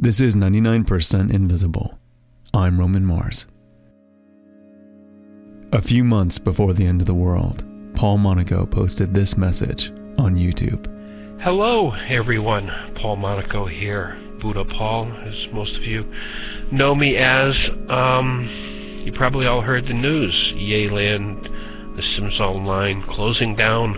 This is 99% Invisible. I'm Roman Mars. A few months before the end of the world, Paul Monaco posted this message on YouTube. Hello, everyone. Paul Monaco here. Buddha Paul, as most of you know me as. Um, you probably all heard the news. EA Land, The Sims Online closing down.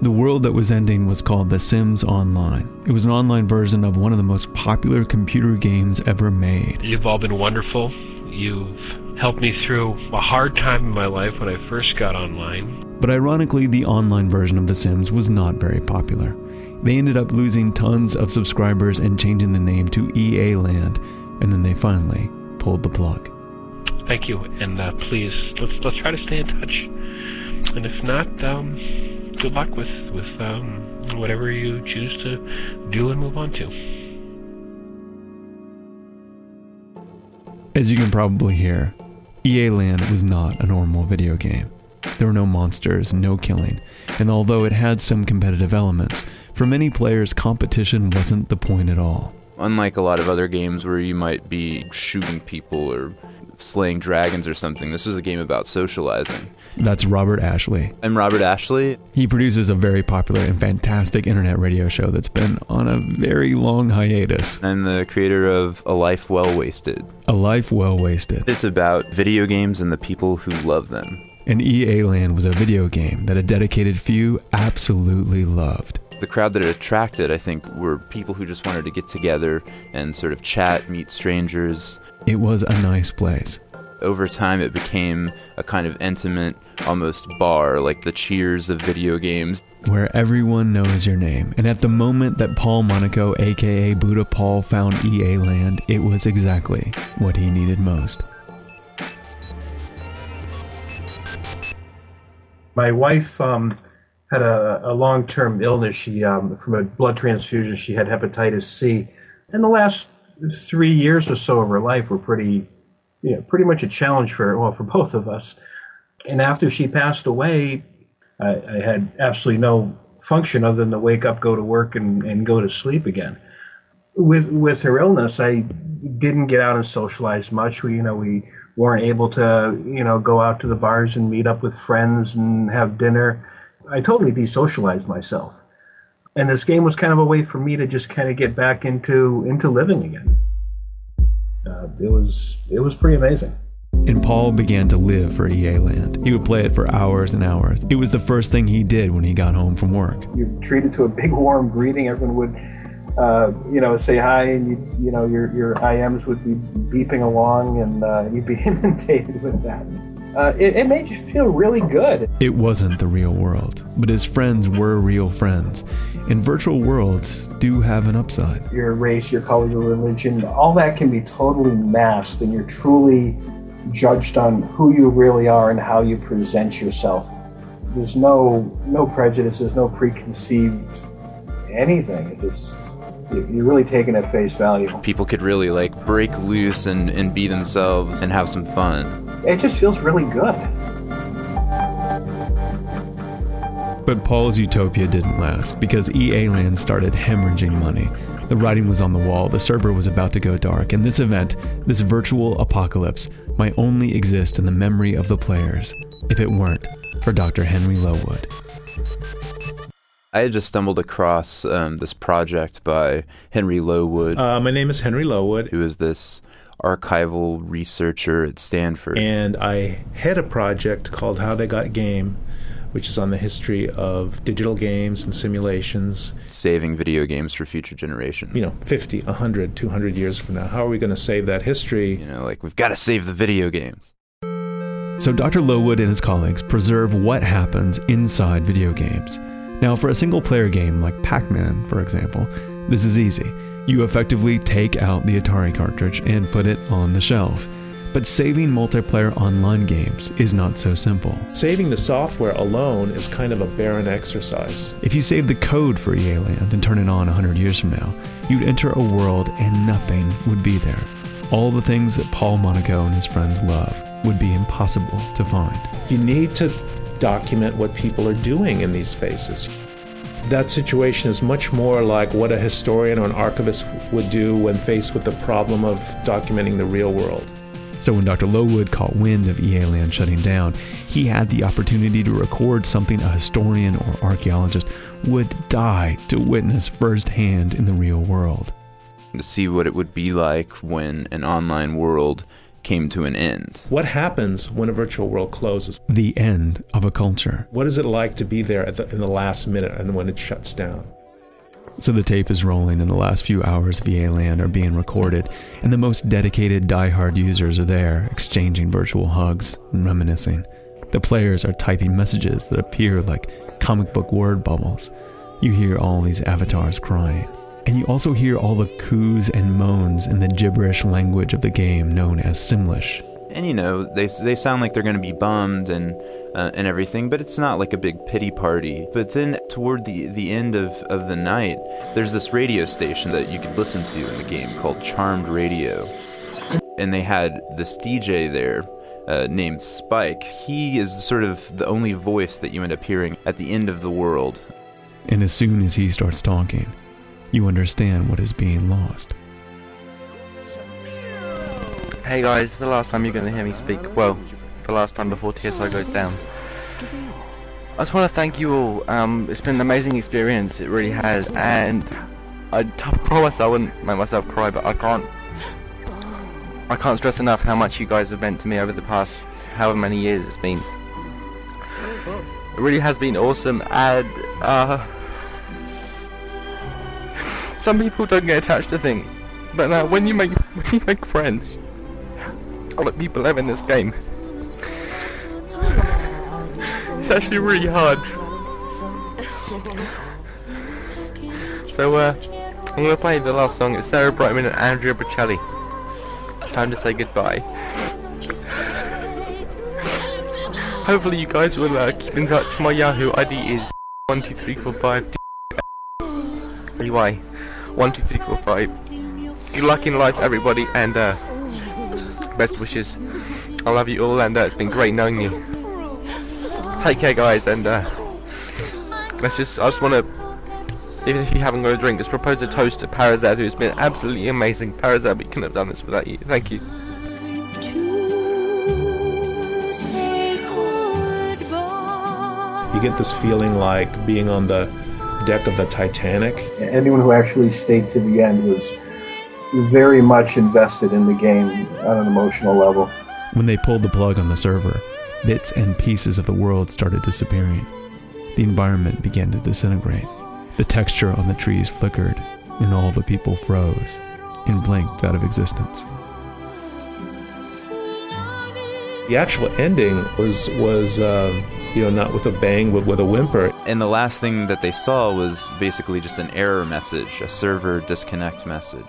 The world that was ending was called The Sims Online. It was an online version of one of the most popular computer games ever made. You've all been wonderful. You've helped me through a hard time in my life when I first got online. But ironically, the online version of The Sims was not very popular. They ended up losing tons of subscribers and changing the name to EA Land, and then they finally pulled the plug. Thank you, and uh, please let's let's try to stay in touch. And if not, um, good luck with with um, whatever you choose to do and move on to. As you can probably hear, EA Land was not a normal video game. There were no monsters, no killing, and although it had some competitive elements, for many players competition wasn't the point at all. Unlike a lot of other games where you might be shooting people or slaying dragons or something, this was a game about socializing. That's Robert Ashley. I'm Robert Ashley. He produces a very popular and fantastic internet radio show that's been on a very long hiatus. I'm the creator of A Life Well Wasted. A Life Well Wasted. It's about video games and the people who love them. And EA Land was a video game that a dedicated few absolutely loved. The crowd that it attracted, I think, were people who just wanted to get together and sort of chat, meet strangers. It was a nice place. Over time, it became a kind of intimate, almost bar, like the cheers of video games. Where everyone knows your name. And at the moment that Paul Monaco, aka Buddha Paul, found EA Land, it was exactly what he needed most. My wife um, had a, a long-term illness. She, um, from a blood transfusion, she had hepatitis C. And the last three years or so of her life were pretty, you know, pretty much a challenge for well for both of us. And after she passed away, I, I had absolutely no function other than to wake up, go to work, and, and go to sleep again. With with her illness, I didn't get out and socialize much. We, you know, we weren't able to, you know, go out to the bars and meet up with friends and have dinner. I totally desocialized myself. And this game was kind of a way for me to just kind of get back into into living again. Uh, it was it was pretty amazing. And Paul began to live for EA Land. He would play it for hours and hours. It was the first thing he did when he got home from work. You're treated to a big warm greeting. Everyone would uh, you know, say hi, and you, you know, your your IMs would be beeping along, and uh, you'd be inundated with that. Uh, it, it, made you feel really good. It wasn't the real world, but his friends were real friends. And virtual worlds do have an upside. Your race, your color, your religion, all that can be totally masked, and you're truly judged on who you really are and how you present yourself. There's no no prejudice, there's no preconceived anything. It's just you're really taking at face value. People could really like break loose and, and be themselves and have some fun. It just feels really good. But Paul's utopia didn't last because EA Land started hemorrhaging money. The writing was on the wall, the server was about to go dark, and this event, this virtual apocalypse, might only exist in the memory of the players if it weren't for Dr. Henry Lowood. I had just stumbled across um, this project by Henry Lowood. Uh, my name is Henry Lowood. Who is this archival researcher at Stanford. And I head a project called How They Got Game, which is on the history of digital games and simulations. Saving video games for future generations. You know, 50, 100, 200 years from now. How are we going to save that history? You know, like we've got to save the video games. So Dr. Lowood and his colleagues preserve what happens inside video games. Now, for a single player game like Pac Man, for example, this is easy. You effectively take out the Atari cartridge and put it on the shelf. But saving multiplayer online games is not so simple. Saving the software alone is kind of a barren exercise. If you save the code for EA Land and turn it on 100 years from now, you'd enter a world and nothing would be there. All the things that Paul Monaco and his friends love would be impossible to find. You need to document what people are doing in these spaces. that situation is much more like what a historian or an archivist would do when faced with the problem of documenting the real world. So when Dr. Lowood caught wind of EA Land shutting down, he had the opportunity to record something a historian or archaeologist would die to witness firsthand in the real world. To see what it would be like when an online world came to an end. What happens when a virtual world closes? The end of a culture. What is it like to be there the, in the last minute and when it shuts down? So the tape is rolling and the last few hours of EA Land are being recorded, and the most dedicated die-hard users are there, exchanging virtual hugs and reminiscing. The players are typing messages that appear like comic book word bubbles. You hear all these avatars crying. And you also hear all the coos and moans in the gibberish language of the game known as Simlish. And you know, they, they sound like they're going to be bummed and uh, and everything, but it's not like a big pity party. But then toward the, the end of, of the night, there's this radio station that you could listen to in the game called Charmed Radio. And they had this DJ there uh, named Spike. He is sort of the only voice that you end up hearing at the end of the world. And as soon as he starts talking, you understand what is being lost. Hey guys, the last time you're going to hear me speak, well, the last time before TSI goes down. I just want to thank you all. Um, it's been an amazing experience, it really has, and I promise I wouldn't make myself cry, but I can't. I can't stress enough how much you guys have meant to me over the past however many years it's been. It really has been awesome, and uh, some people don't get attached to things, but uh, when you make when you make friends, other people have in this game. It's actually really hard. So, uh, I'm gonna play the last song. It's Sarah Brightman and Andrea Bocelli. Time to say goodbye. Hopefully, you guys will uh, keep in touch. My Yahoo ID is one two three four five. Anyway, one two three four five. Good luck in life, everybody, and uh, best wishes. I love you all, and uh, it's been great knowing you. Take care, guys, and uh, let's just. I just want to, even if you haven't got a drink, just propose a toast to Parazad, who's been absolutely amazing. Parazad, we couldn't have done this without you. Thank you. You get this feeling like being on the deck of the Titanic. Anyone who actually stayed to the end was very much invested in the game on an emotional level. When they pulled the plug on the server, bits and pieces of the world started disappearing. The environment began to disintegrate. The texture on the trees flickered, and all the people froze and blinked out of existence. The actual ending was was um, you know not with a bang but with a whimper. And the last thing that they saw was basically just an error message, a server disconnect message.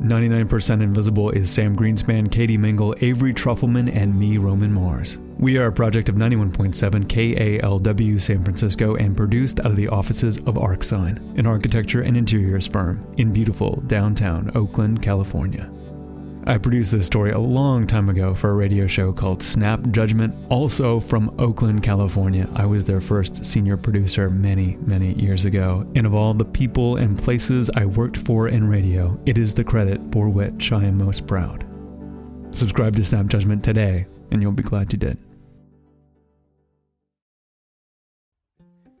Ninety-nine percent Invisible is Sam Greenspan, Katie Mingle, Avery Trufelman, and me, Roman Mars. We are a project of 91.7 KALW San Francisco and produced out of the offices of Arcsine, an architecture and interiors firm in beautiful downtown Oakland, California. I produced this story a long time ago for a radio show called Snap Judgment, also from Oakland, California. I was their first senior producer many, many years ago. And of all the people and places I worked for in radio, it is the credit for which I am most proud. Subscribe to Snap Judgment today, and you'll be glad you did.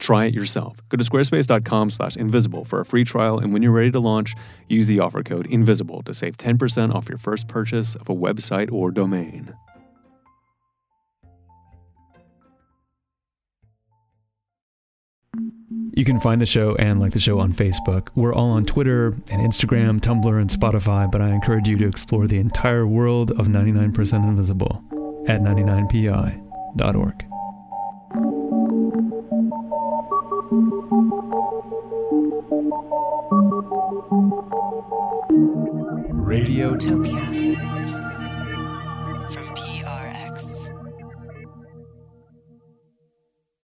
Try it yourself. Go to squarespace.com slash invisible for a free trial, and when you're ready to launch, use the offer code INVISIBLE to save 10% off your first purchase of a website or domain. You can find the show and like the show on Facebook. We're all on Twitter and Instagram, Tumblr, and Spotify, but I encourage you to explore the entire world of 99% Invisible at 99pi.org. Radiotopia.